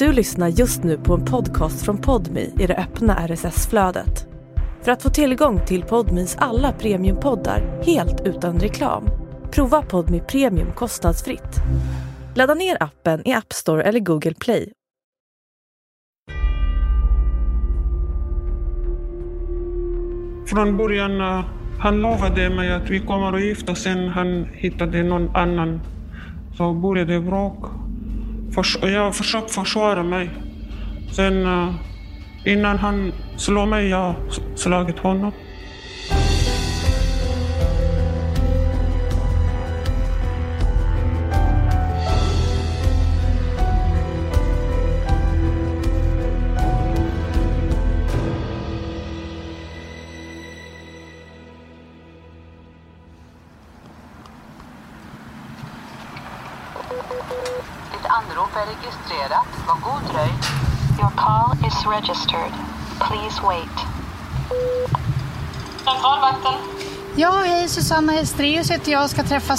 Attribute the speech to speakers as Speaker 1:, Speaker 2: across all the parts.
Speaker 1: Du lyssnar just nu på en podcast från Podmi i det öppna RSS-flödet. För att få tillgång till Podmis alla premiumpoddar helt utan reklam, prova Podmi Premium kostnadsfritt. Ladda ner appen i App Store eller Google Play.
Speaker 2: Från början, eh, han lovade mig att vi kommer att gifta sen han hittade någon annan. Så började bråk. Förs jag försökte försvara mig. Sen eh, innan han slog mig, jag slagit honom.
Speaker 3: Ditt anrop är registrerat. Var god dröj.
Speaker 4: Your call is registered. Please wait.
Speaker 5: Centralvakten.
Speaker 6: Ja, hej Susanna Hestreus heter jag och ska träffa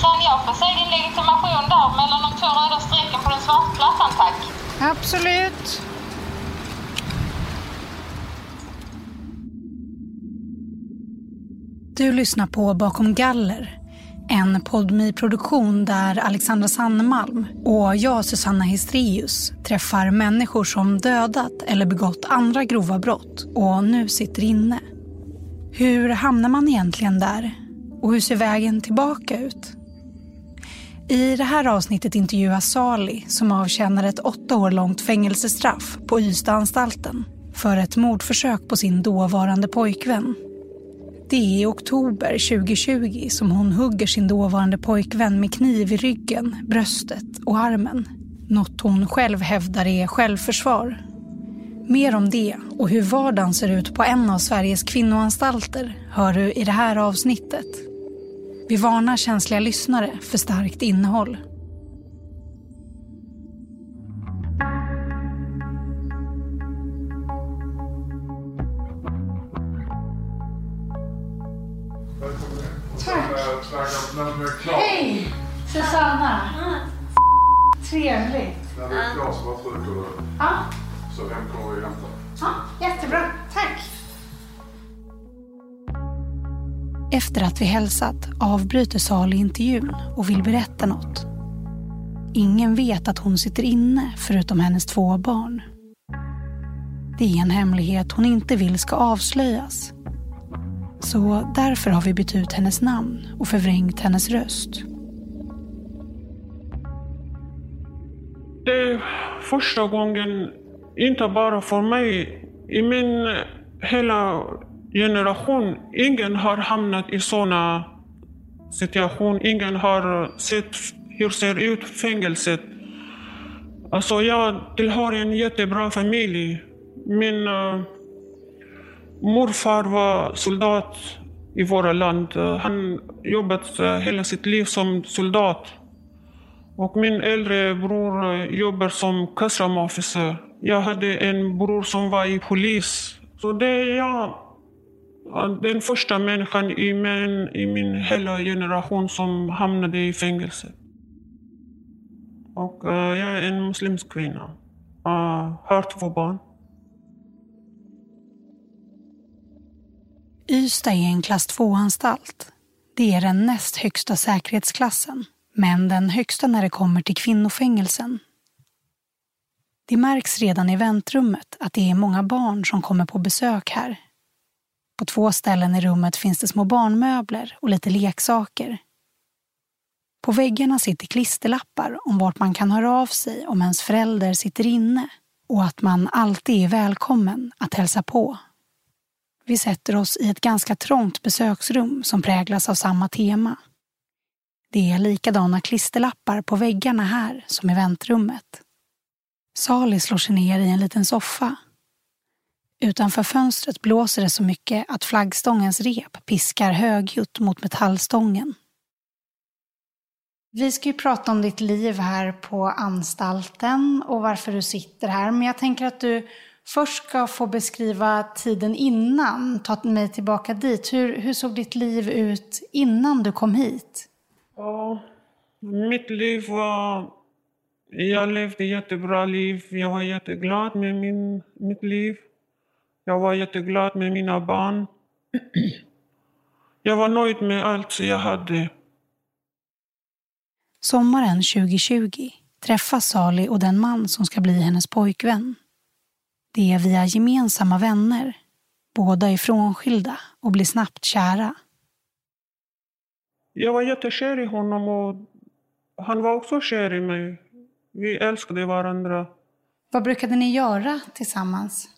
Speaker 5: Kan jag få se din legitimation där mellan de två röda strecken på den svarta plattan, tack?
Speaker 6: Absolut. Du lyssnar på Bakom galler. En podmi produktion där Alexandra Sannemalm och jag, Susanna Histrius, träffar människor som dödat eller begått andra grova brott och nu sitter inne. Hur hamnar man egentligen där? Och hur ser vägen tillbaka ut? I det här avsnittet intervjuas Sali som avtjänar ett åtta år långt fängelsestraff på Ystadanstalten för ett mordförsök på sin dåvarande pojkvän. Det är i oktober 2020 som hon hugger sin dåvarande pojkvän med kniv i ryggen, bröstet och armen. Något hon själv hävdar är självförsvar. Mer om det och hur vardagen ser ut på en av Sveriges kvinnoanstalter hör du i det här avsnittet. Vi varnar känsliga lyssnare för starkt innehåll. Susanna! Trevligt.
Speaker 7: När det är bara trycker du.
Speaker 6: Ja,
Speaker 7: Så vem kommer vi hämta?
Speaker 6: ja, jättebra. Tack. Efter att vi hälsat avbryter Sali intervjun och vill berätta något. Ingen vet att hon sitter inne förutom hennes två barn. Det är en hemlighet hon inte vill ska avslöjas. Så därför har vi bytt ut hennes namn och förvrängt hennes röst.
Speaker 2: Första gången, inte bara för mig, i min eh, hela generation, ingen har hamnat i sådana situation. Ingen har sett hur ser ut fängelset. Alltså jag tillhör en jättebra familj. Min uh, morfar var soldat i vårt land. Uh, han jobbat uh, hela sitt liv som soldat. Och min äldre bror eh, jobbar som custom officer. Jag hade en bror som var i polis. Så det är jag, den första människan i min, i min hela generation som hamnade i fängelse. Och uh, jag är en muslimsk kvinna. Uh, har två barn.
Speaker 6: Ystad är en klass 2-anstalt. Det är den näst högsta säkerhetsklassen, men den högsta när det kommer till kvinnofängelsen. Det märks redan i väntrummet att det är många barn som kommer på besök här. På två ställen i rummet finns det små barnmöbler och lite leksaker. På väggarna sitter klisterlappar om vart man kan höra av sig om ens förälder sitter inne och att man alltid är välkommen att hälsa på. Vi sätter oss i ett ganska trångt besöksrum som präglas av samma tema. Det är likadana klisterlappar på väggarna här som i väntrummet. Sali slår sig ner i en liten soffa. Utanför fönstret blåser det så mycket att flaggstångens rep piskar högljutt mot metallstången. Vi ska ju prata om ditt liv här på anstalten och varför du sitter här. Men jag tänker att du först ska få beskriva tiden innan, ta mig tillbaka dit. Hur, hur såg ditt liv ut innan du kom hit?
Speaker 2: Ja, mitt liv var Jag levde jättebra liv. Jag var jätteglad med min, mitt liv. Jag var jätteglad med mina barn. Jag var nöjd med allt jag hade.
Speaker 6: Sommaren 2020 träffas Sali och den man som ska bli hennes pojkvän. Det är via gemensamma vänner. Båda är frånskilda och blir snabbt kära.
Speaker 2: Jag var jättekär i honom och han var också kär i mig. Vi älskade varandra.
Speaker 6: Vad brukade ni göra tillsammans?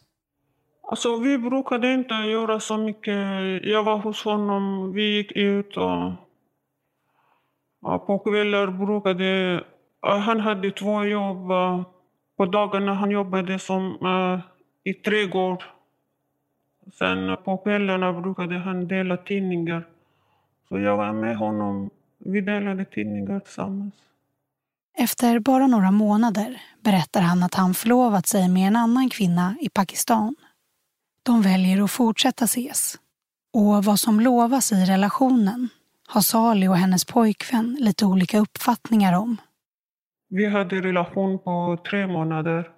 Speaker 2: Alltså, vi brukade inte göra så mycket. Jag var hos honom, vi gick ut och ja, på kvällar brukade... Han hade två jobb. På dagarna han jobbade som i trädgård. Sen på kvällarna brukade han dela tidningar. Så jag var med honom. Vi delade tidningar tillsammans.
Speaker 6: Efter bara några månader berättar han att han förlovat sig med en annan kvinna i Pakistan. De väljer att fortsätta ses. Och vad som lovas i relationen har Sali och hennes pojkvän lite olika uppfattningar om.
Speaker 2: Vi hade relation på tre månader.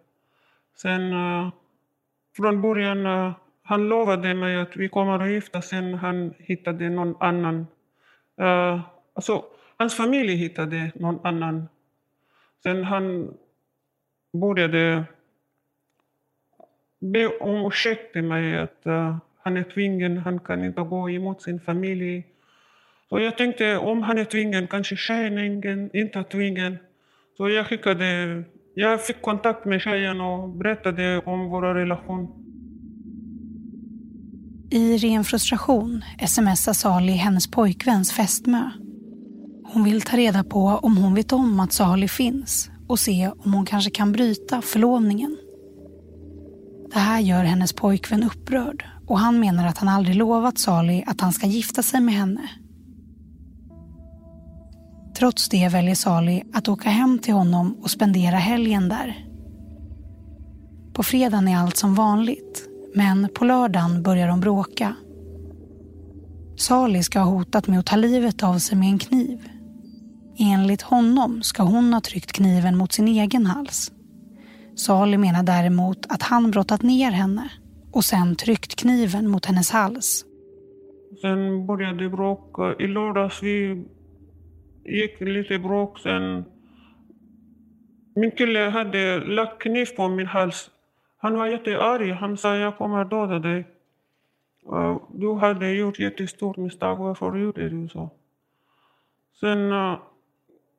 Speaker 2: Sen eh, från början, eh, han lovade mig att vi kommer att gifta sen han hittade någon annan. Uh, alltså, hans familj hittade någon annan. Sen han började be om ursäkt till mig att uh, han är tvungen, han kan inte gå emot sin familj. Så jag tänkte om han är tvungen, kanske tjejen inte är tvungen. Så jag skickade, jag fick kontakt med tjejen och berättade om vår relation.
Speaker 6: I ren frustration smsar Sali hennes pojkväns fästmö. Hon vill ta reda på om hon vet om att Sali finns och se om hon kanske kan bryta förlovningen. Det här gör hennes pojkvän upprörd och han menar att han aldrig lovat Sali att han ska gifta sig med henne. Trots det väljer Sali att åka hem till honom och spendera helgen där. På fredagen är allt som vanligt, men på lördagen börjar de bråka. Sali ska ha hotat med att ta livet av sig med en kniv. Enligt honom ska hon ha tryckt kniven mot sin egen hals. Sali menar däremot att han brottat ner henne och sen tryckt kniven mot hennes hals.
Speaker 2: Sen började det bråka. I lördags vi gick lite bråk. Sen min kille hade lagt kniv på min hals. Han var jättearg. Han sa jag kommer döda dig. Du hade gjort jättestort misstag. Varför gjorde du så? Sen uh,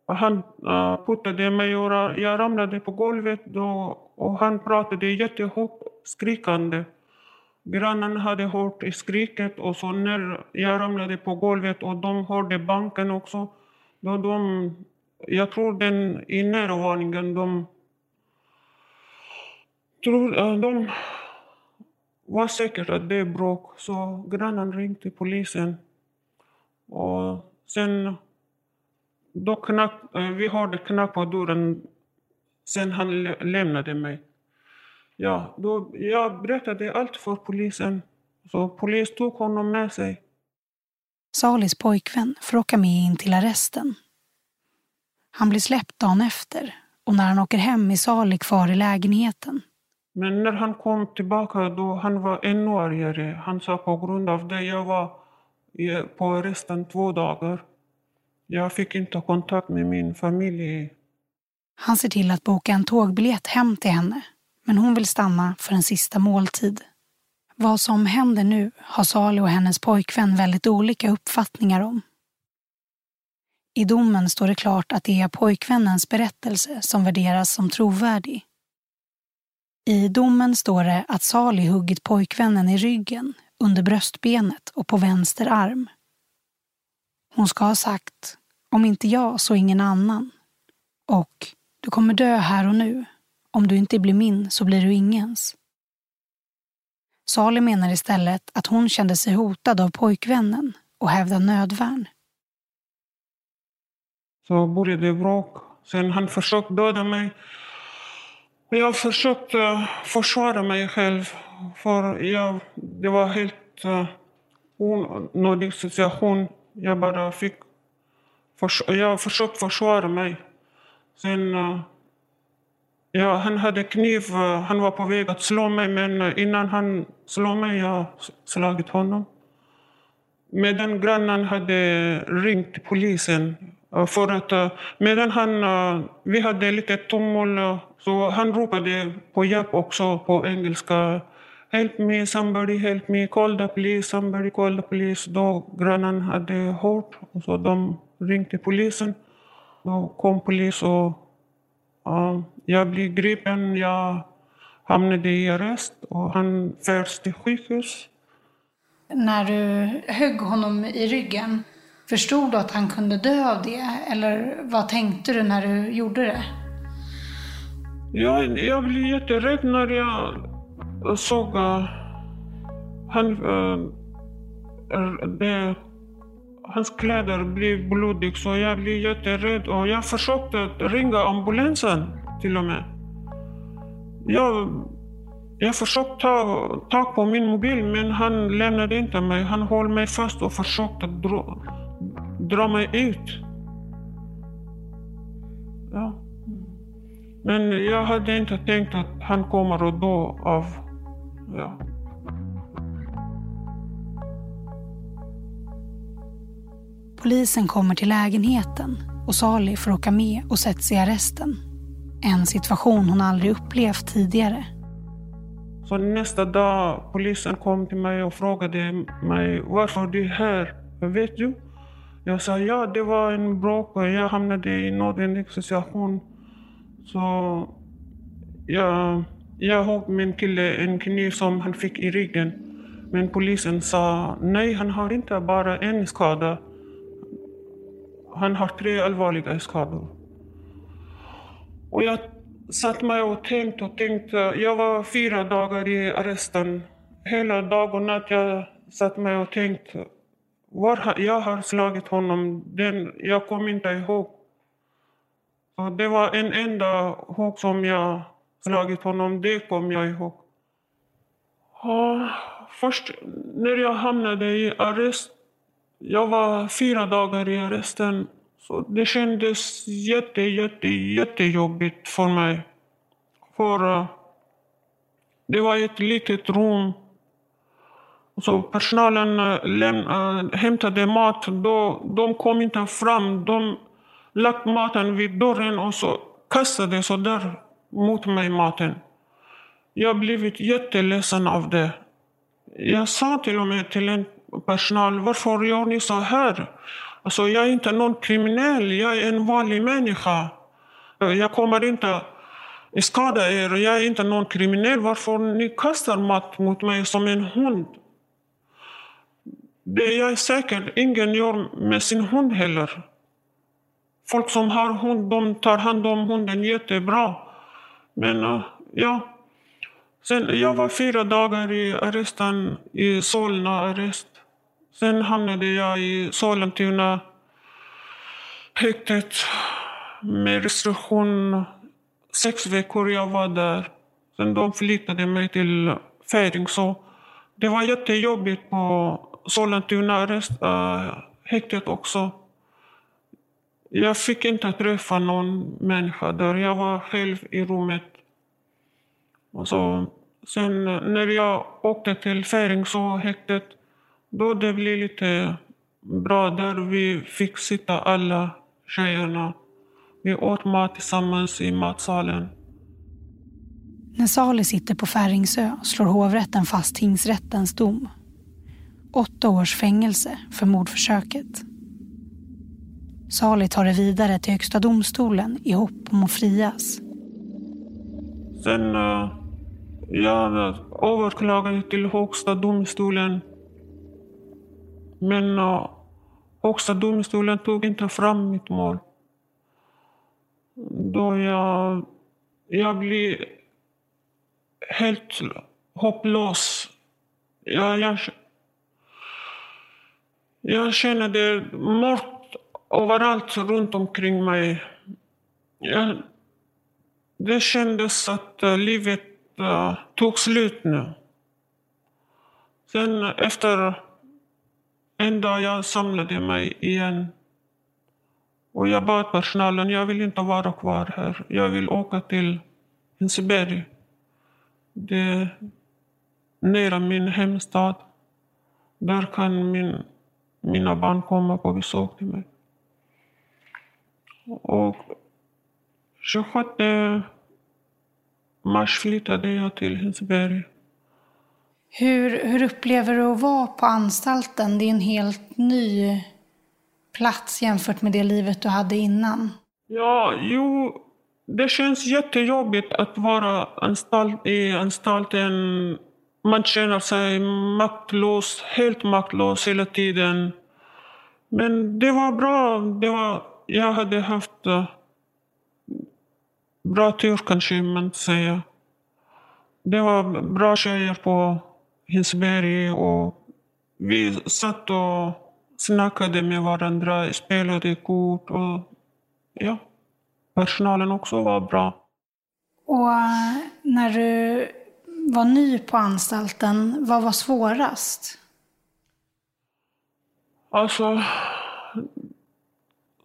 Speaker 2: han uh, puttade mig och jag ramlade på golvet då, och han pratade jättehögt, skrikande. Grannen hade hört skriket och så när jag ramlade på golvet och de hörde banken också. Då de, jag tror den i närvåningen, de, tror, eh, de var säkert att det är bråk. Så grannen ringde polisen. Och sen då knack, eh, vi hörde knack på dörren sen han lämnade mig. Ja, då, jag berättade allt för polisen. Så polis tog honom med sig.
Speaker 6: Salis pojkvän får åka med in till arresten. Han blir släppt dagen efter och när han åker hem är Sali kvar i lägenheten.
Speaker 2: Men när han kom tillbaka då han var ännu argare. Han sa på grund av det jag var eh, på arresten två dagar. Jag fick inte kontakt med min familj.
Speaker 6: Han ser till att boka en tågbiljett hem till henne men hon vill stanna för en sista måltid. Vad som händer nu har Sali och hennes pojkvän väldigt olika uppfattningar om. I domen står det klart att det är pojkvännens berättelse som värderas som trovärdig. I domen står det att Sali huggit pojkvännen i ryggen, under bröstbenet och på vänster arm. Hon ska ha sagt, om inte jag så ingen annan. Och, du kommer dö här och nu. Om du inte blir min så blir du ingens. Sali menar istället att hon kände sig hotad av pojkvännen och hävdar nödvärn.
Speaker 2: Så började det bråk. Sen han försökte döda mig. Jag försökte eh, försvara mig själv. För jag, det var helt uh, onödig situation. Jag bara fick... Förs jag försökte försvara mig. Sen uh, Ja, han hade kniv. Han var på väg att slå mig, men innan han slog mig jag slagit honom. Medan grannen hade ringt polisen. För att, medan han, eh, vi hade lite tumult, så han ropade på hjälp också på engelska. Help me, somebody help me, call the police, somebody call the police. Då grannen hade hört, och så de ringde polisen. Då kom polis och Ja, jag blev gripen, jag hamnade i arrest och han fördes till sjukhus.
Speaker 6: När du högg honom i ryggen, förstod du att han kunde dö av det? Eller vad tänkte du när du gjorde det?
Speaker 2: Jag, jag blev jätterädd när jag såg uh, han, uh, det, hans kläder blev blodiga så jag blev jätterädd och jag försökte ringa ambulansen till och med. Jag, jag försökte ta tag på min mobil men han lämnade inte mig. Han höll mig fast och försökte dra, dra mig ut. Ja. Men jag hade inte tänkt att han kommer att dö av... Ja.
Speaker 6: Polisen kommer till lägenheten och Sali får åka med och sätts i arresten. En situation hon aldrig upplevt tidigare.
Speaker 2: Så nästa dag polisen kom till mig och frågade mig varför du är här. Vet du? Jag sa ja, det var en bråk och jag hamnade i en situation. Så jag, jag högg min kille en kniv som han fick i ryggen. Men polisen sa nej, han har inte bara en skada. Han har tre allvarliga skador. Och jag satt mig och tänkte och tänkte. Jag var fyra dagar i arresten. Hela dag och natt jag satt mig och tänkte. Var jag har slagit honom, den, jag kommer inte ihåg. Så det var en enda hugg som jag slagit honom, det kom jag ihåg. Och först när jag hamnade i arrest, jag var fyra dagar i arresten. Så det kändes jätte, jätte, jättejobbigt för mig. För eh, det var ett litet rum. Så personalen eh, läm, eh, hämtade mat. Då, de kom inte fram. De lagt maten vid dörren och så kastade så där mot mig maten. Jag blivit jätteledsen av det. Jag sa till och med till en personal, varför gör ni så här? Alltså, jag är inte någon kriminell, jag är en vanlig människa. Eh, jag kommer inte skada er, jag är inte någon kriminell. Varför ni kastar mat mot mig som en hund? Det jag är säker, ingen gör med sin hund heller. Folk som har hund, de tar hand om hunden jättebra. Men eh, ja, Sen, jag var fyra dagar i arresten, i Solna arrest. Sen hamnade jag i Sollentuna häktet med restriktion. Sex veckor jag var där. Sen de flyttade mig till Färingså. Det var jättejobbigt på Sollentuna rest, äh, häktet också. Jag fick inte träffa någon människa där. Jag var själv i rummet. Och så, sen eh, när jag åkte till Färingså häktet, då det blev lite bra där. Vi fick sitta alla tjejerna. Vi åt mat tillsammans i matsalen.
Speaker 6: När Sali sitter på Färingsö slår hovrätten fast tingsrättens dom. Åtta års fängelse för mordförsöket. Sali tar det vidare till Högsta domstolen i hopp om att frias.
Speaker 2: Sen eh, uh, jag överklagade till Högsta domstolen. Men uh, Högsta domstolen tog inte fram mitt mål. Då jag, jag blev helt hopplös. Jag, jag, jag känner det mörkt överallt runt omkring mig. Jag, det kändes att eh, livet uh, tog slut nu. Sen efter en dag jag samlade mig igen. Och jag bad personalen, jag vill inte vara kvar här. Jag vill åka till Hinseberg. Det är nära min hemstad. Där kan min, mina barn komma på besök till mig. Och 26 mars flyttade jag till Hinseberg.
Speaker 6: Hur, hur upplever du att vara på anstalten? Det är en helt ny plats jämfört med det livet du hade innan.
Speaker 2: Ja, jo, det känns jättejobbigt att vara anstalt, i anstalten. Man känner sig maktlös, helt maktlös hela tiden. Men det var bra. Det var, jag hade haft eh, bra tur kanske man säger. Det var bra tjejer på Hinseberg och vi satt och snackade med varandra, spelade kort och ja, personalen också var bra.
Speaker 6: Och eh, när du var ny på anstalten, vad var svårast?
Speaker 2: Alltså,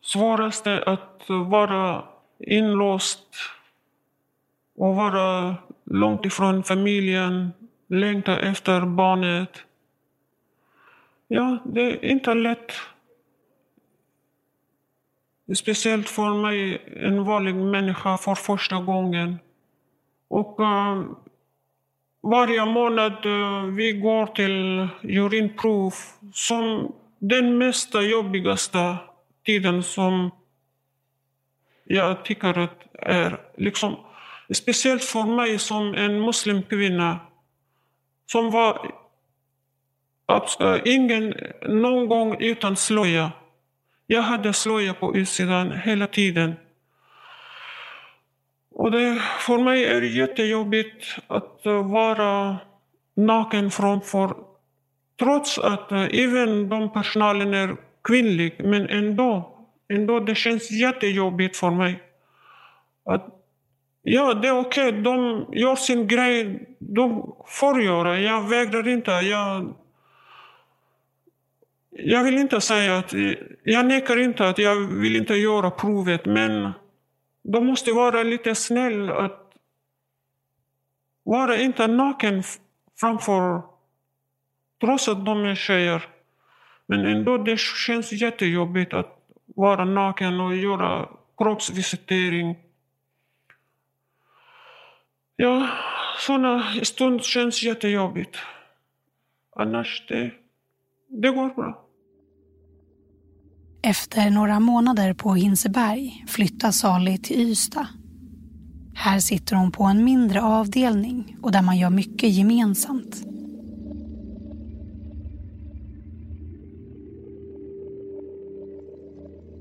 Speaker 2: svårast är att vara inlåst och vara långt ifrån familjen, längta efter barnet. Ja, det är inte lätt. Speciellt för mig, en vanlig människa, för första gången. Och uh, varje månad eh, vi går till urinprov som den mest jobbigaste tiden som jag tycker att är liksom speciellt för mig som en muslimkvinna som var eh, ingen någon gång utan slöja. Jag hade slöja på utsidan hela tiden. Och det, för mig är det jättejobbigt att eh, vara naken framför Trots att eh, även de personalen är kvinnlig, men ändå, ändå det känns jättejobbigt för mig. Att Ja, det är okej. Okay. De gör sin grej. De får göra. Jag vägrar inte. Jag, jag vill inte säga att... Jag nekar inte att jag vill inte göra provet, men de måste vara lite snäll att vara inte naken framför... Trots att de är tjejer. Men ändå, det känns jättejobbigt att vara naken och göra kroppsvisitering. Ja, sådana stund känns jättejobbigt. Annars, det, det går bra.
Speaker 6: Efter några månader på Hinseberg flyttar Sali till Ystad. Här sitter hon på en mindre avdelning och där man gör mycket gemensamt.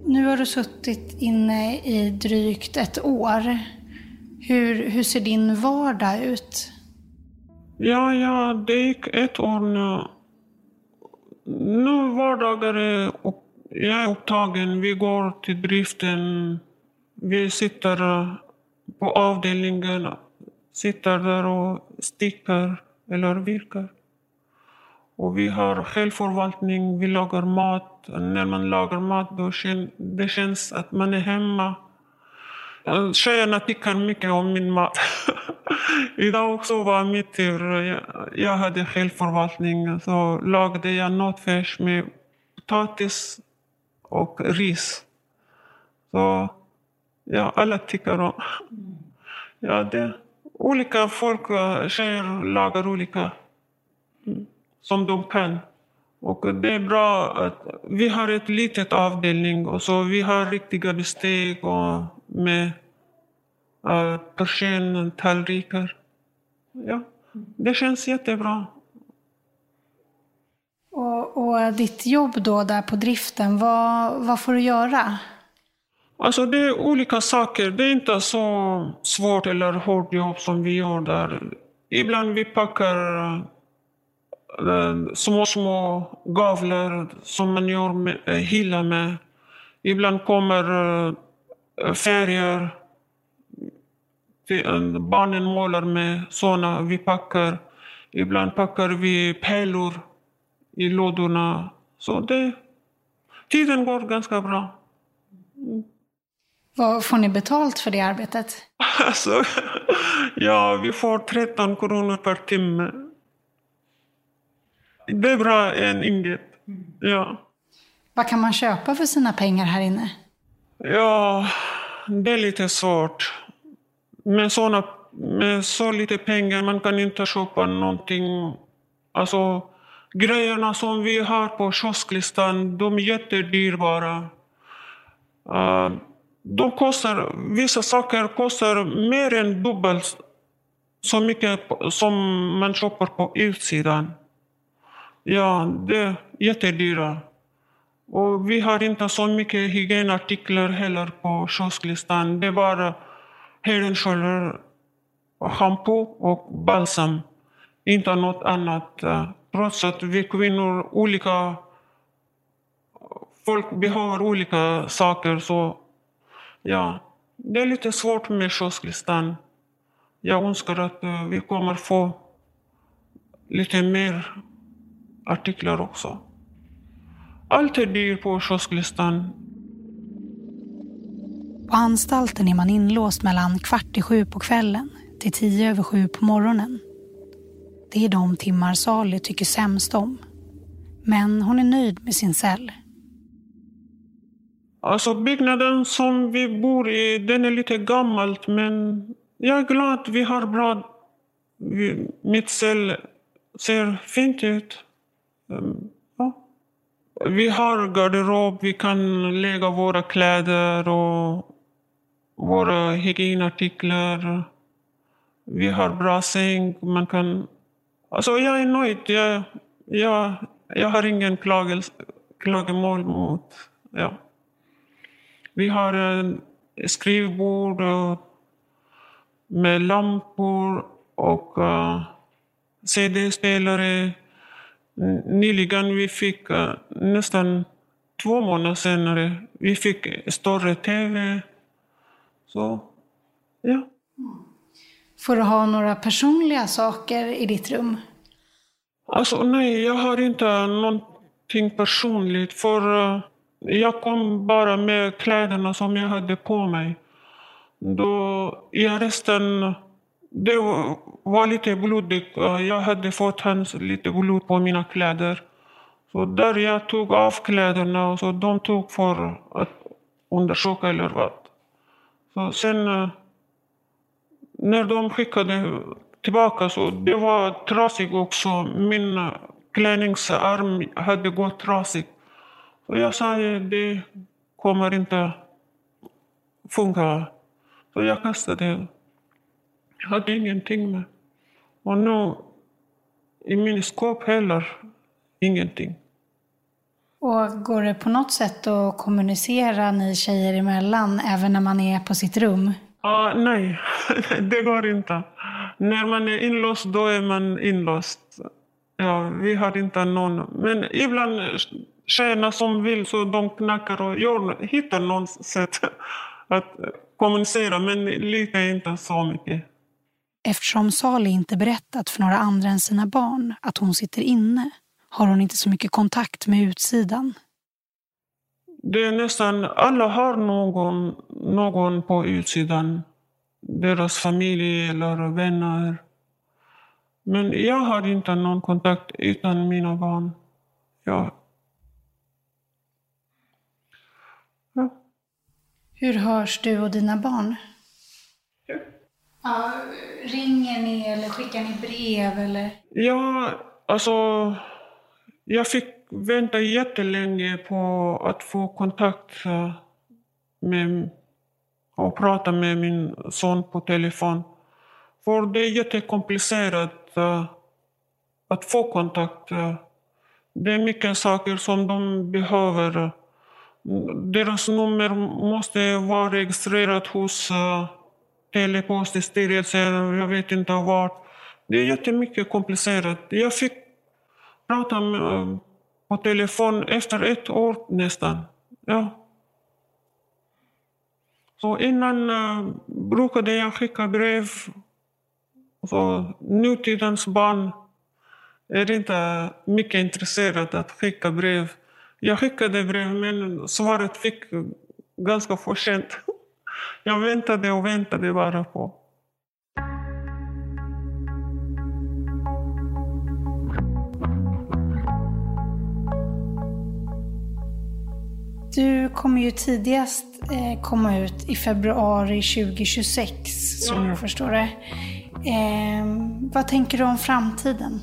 Speaker 6: Nu har du suttit inne i drygt ett år. Hur, hur ser din vardag ut?
Speaker 2: Ja, ja, det gick ett år nu. Nu vardagar är upp, jag är upptagen. Vi går till driften. Vi sitter på avdelningen, sitter där och stickar eller virkar. Och vi har självförvaltning, vi lagar mat. När man lagar mat då kän, det känns att man är hemma. Tjejerna tycker mycket om min mat. Idag också var mitt tur. Jag hade självförvaltning. Så lagade jag nötfärs med potatis och ris. Så ja, alla tycker om. Ja, det, olika folk, tjejer lagar olika som de kan. Och det är bra att vi har ett litet avdelning och så vi har riktiga besteg och med uh, tallrikar. Ja, det känns jättebra.
Speaker 6: Och, och ditt jobb då där på driften, vad, vad får du göra?
Speaker 2: Alltså det är olika saker. Det är inte så svårt eller hårt jobb som vi gör där. Ibland vi packar eh, små, små gavlar som man gör med, eh, hylla med. Ibland kommer eh, färger. Barnen målar med sådana. Vi packar. Ibland packar vi pärlor i lådorna. Så det, tiden går ganska bra.
Speaker 6: Vad får ni betalt för det arbetet?
Speaker 2: Alltså, ja, vi får 13 kronor per timme. Det är bra än inget. Ja.
Speaker 6: Vad kan man köpa för sina pengar här inne?
Speaker 2: Ja, det är lite svårt. Med, såna, med så lite pengar man kan inte köpa någonting. Alltså, grejerna som vi har på kiosklistan, de är jättedyrbara. Uh, de kostar, vissa saker kostar mer än dubbelt så mycket som man köper på utsidan. Ja, det är jättedyra. Och vi har inte så mycket hygienartiklar heller på kiosklistan. Det är bara Head shampoo och balsam. Inte något annat. Eh, Trots att vi kvinnor olika... Folk behöver olika saker så ja, det är lite svårt med kiosklistan. Jag önskar att eh, vi kommer få lite mer artiklar också. Allt är dyrt på kiosklistan.
Speaker 6: På anstalten är man inlåst mellan kvart i sju på kvällen till tio över sju på morgonen. Det är de timmar Sally tycker sämst om. Men hon är nöjd med sin cell.
Speaker 2: Alltså byggnaden som vi bor i, den är lite gammal men jag är glad att vi har bra... Mitt cell ser fint ut. Ehm, ja. Vi har garderob, vi kan lägga våra kläder och våra hygienartiklar. Vi har bra säng, man kan... Alltså jag är nöjd. Jag, jag, jag har ingen klagomål mot... Ja. Vi har en skrivbord med lampor och eh, uh, CD-spelare. Nyligen vi fick, uh, nästan två månader senare, vi fick större TV. Så, ja.
Speaker 6: Får du ha några personliga saker i ditt rum?
Speaker 2: Alltså nej, jag har inte någonting personligt. För eh, jag kom bara med kläderna som jag hade på mig. Då i arresten, det var lite blodigt. Jag hade fått hans lite blod på mina kläder. Så där jag tog av kläderna och så de tog för att undersöka eller vad. Så sen eh, när de skickade tillbaka så det var trasigt också. Min klänningsarm hade gått trasigt. Och jag sa att det kommer inte funka. Så jag kastade. Jag hade ingenting med. Och nu i min skåp heller ingenting.
Speaker 6: Och går det på något sätt att kommunicera ni tjejer emellan även när man är på sitt rum?
Speaker 2: Ah, nej, det går inte. När man är inlåst, då är man inlåst. Ja, vi har inte någon. Men ibland tjejerna som vill så de knackar och gör, hittar något sätt att kommunicera, men lite inte så mycket.
Speaker 6: Eftersom Sali inte berättat för några andra än sina barn att hon sitter inne har hon inte så mycket kontakt med utsidan.
Speaker 2: Det är nästan alla har någon, någon på utsidan. Deras familj eller vänner. Men jag har inte någon kontakt utan mina barn. Jag
Speaker 6: Hur hörs du och dina barn? Ja, ringer ni eller skickar ni brev? Eller?
Speaker 2: Ja, alltså... Jag fick vänta jättelänge på att få kontakt med och prata med min son på telefon. För det är jättekomplicerat eh, att få kontakt. Det är mycket saker som de behöver deras nummer måste vara registrerat hos eh, Telepoststyrelsen, jag vet inte vart. Det är jättemycket komplicerat. Jag fick prata med, på telefon efter ett år nästan. Ja. Så innan uh, brukade jag skicka brev. Så nutidens barn är inte mycket intresserade att skicka brev. Jag skickade brev, men svaret fick ganska för sent. Jag väntade och väntade bara på.
Speaker 6: Du kommer ju tidigast eh, komma ut i februari 2026, som
Speaker 2: Ja.
Speaker 6: jag förstår det. Eh, vad tänker du om framtiden?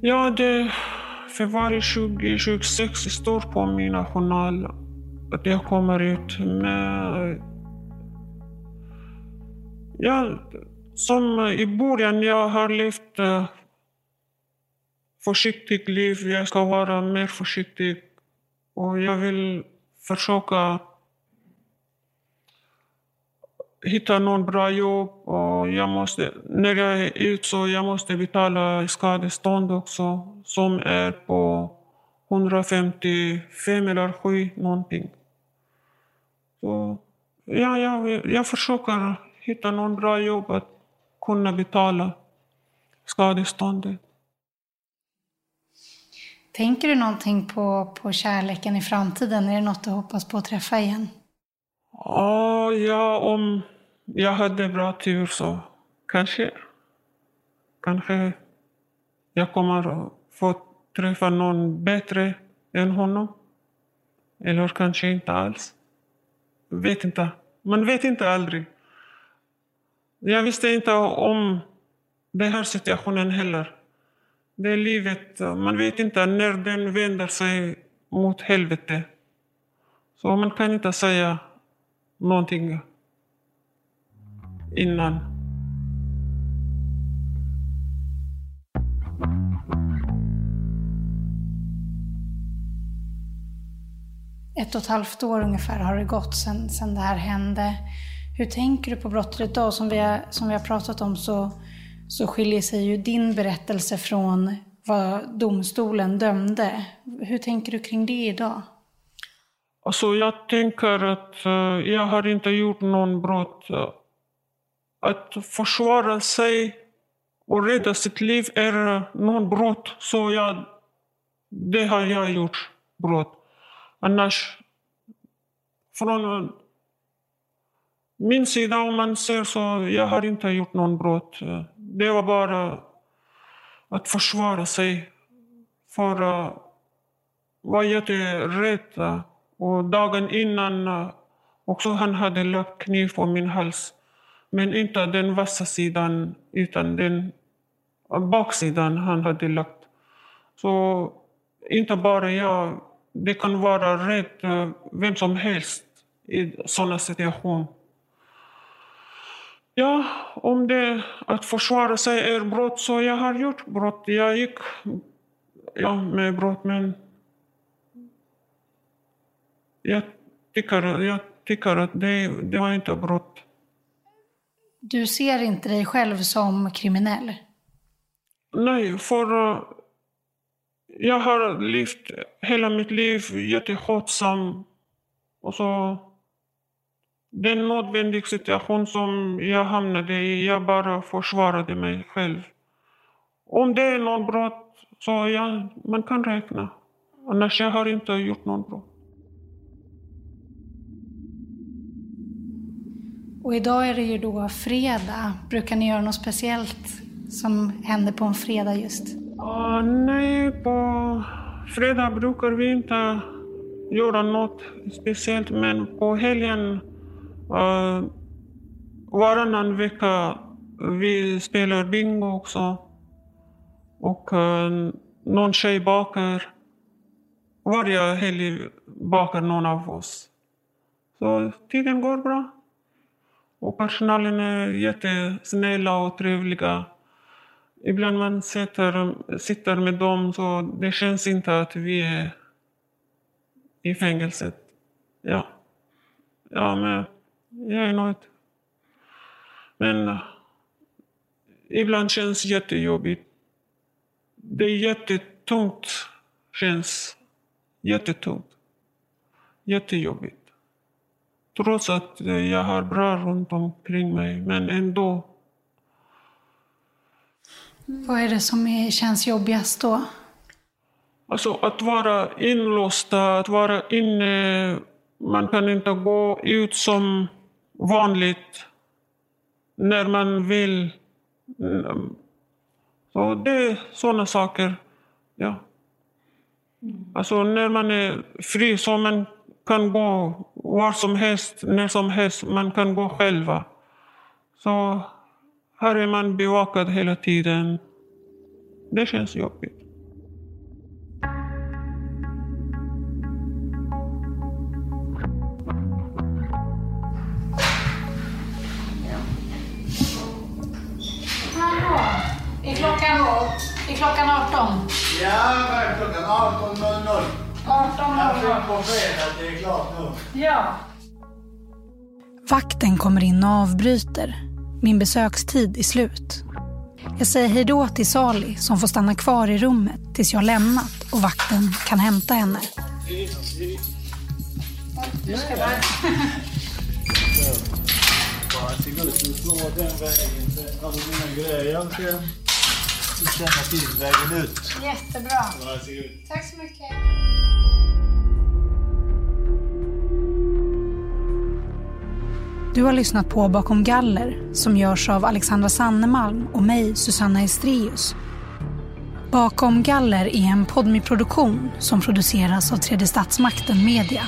Speaker 2: Ja, det februari 2026 står på min journal att jag kommer ut med... Ja, som i början, jag har levt uh, försiktigt liv. Jag ska vara mer försiktig. Och jag vill försöka hitta någon bra jobb. Och jag måste, när jag är ute så jag måste betala skadestånd också som är på 155 eller 7 någonting. Så, ja, jag, jag försöker hitta någon bra jobb att kunna betala skadeståndet.
Speaker 6: Tänker du någonting på, på kärleken i framtiden? Är det något du hoppas på att träffa igen?
Speaker 2: Ja, ja, om jag hade bra tur så kanske. Kanske jag kommer att få träffa någon bättre än honom. Eller kanske inte alls. Vet inte. Man vet inte aldrig. Jag visste inte om den här situationen heller. Det är livet. Man vet inte när den vänder sig mot helvete. Så man kan inte säga någonting innan.
Speaker 6: Ett och ett halvt år ungefär har det gått sedan, sedan det här hände. Hur tänker du på brottet idag? Som vi har, som vi har pratat om så, så skiljer sig ju din berättelse från vad domstolen dömde. Hur tänker du kring det idag?
Speaker 2: Alltså jag tänker att eh, jag har inte gjort någon brott. Att försvara sig och rädda sitt liv är eh, någon brott. Så jag, det har jag gjort brott. Annars, från min sida om man ser så, jag har inte gjort någon brott. Det var bara att försvara sig. För uh, var jätterädd. Och dagen innan uh, också han hade lagt kniv på min hals. Men inte den vassa sidan, utan den baksidan han hade lagt. Så inte bara jag, det kan vara rädd eh, vem som helst i sådana situationer. Ja, om det att försvara sig är brott så jag har gjort brott. Jag gick ja, med brott men jag tycker, jag tycker att det, det var inte brott.
Speaker 6: Du ser inte dig själv som kriminell?
Speaker 2: Nej, för jag har levt hela mitt liv jätteskötsam. Och så det är en nödvändig situation som jag hamnade i. Jag bara försvarade mig själv. Om det är någon brott så ja, man kan räkna. Annars jag har inte gjort någon brott.
Speaker 6: Och idag är det ju då fredag. Brukar ni göra något speciellt som händer på en fredag just?
Speaker 2: Ah, nej, på fredag brukar vi inte göra något speciellt, men på helgen uh, varannan vecka vi spelar bingo också. Och uh, någon tjej bakar. Varje helg bakar någon av oss. Så tiden går bra. Och personalen är jättesnälla och trevliga. Ibland man sitter, sitter med dem så det känns inte att vi är i fängelset. Ja. Ja, men jag är nöjd. Men eh, ibland känns jättejobbigt. Det är jättetungt. Känns jättetungt. Jättejobbigt. Trots att eh, jag har bra runt omkring mig, men ändå.
Speaker 6: Vad är det som är, känns jobbigast då?
Speaker 2: Alltså att vara inlåsta, att vara inne man kan inte gå ut som vanligt när man vill. Mm, så det är sådana saker. Ja. Alltså när man är fri så man kan gå var som helst, när som helst. Man kan gå själva. Så här är man bevakad hela tiden. Det känns jobbigt.
Speaker 6: Klockan 18?
Speaker 8: Ja, klockan 18.00.
Speaker 6: 18.00.
Speaker 8: på fredag, det är klart nu.
Speaker 6: Ja. Vakten kommer in och avbryter. Min besökstid är slut. Jag säger hej då till Sali som får stanna kvar i rummet tills jag lämnat och vakten kan hämta henne.
Speaker 8: Varsågod, du får den vägen. Har du dina grejer Du känner till vägen ut.
Speaker 6: Jättebra.
Speaker 8: Varsågod.
Speaker 6: Tack så mycket. Du har lyssnat på Bakom galler som görs av Alexandra Sannemalm och mig, Susanna Estrius. Bakom galler är en podmi produktion som produceras av Tredje Statsmakten Media.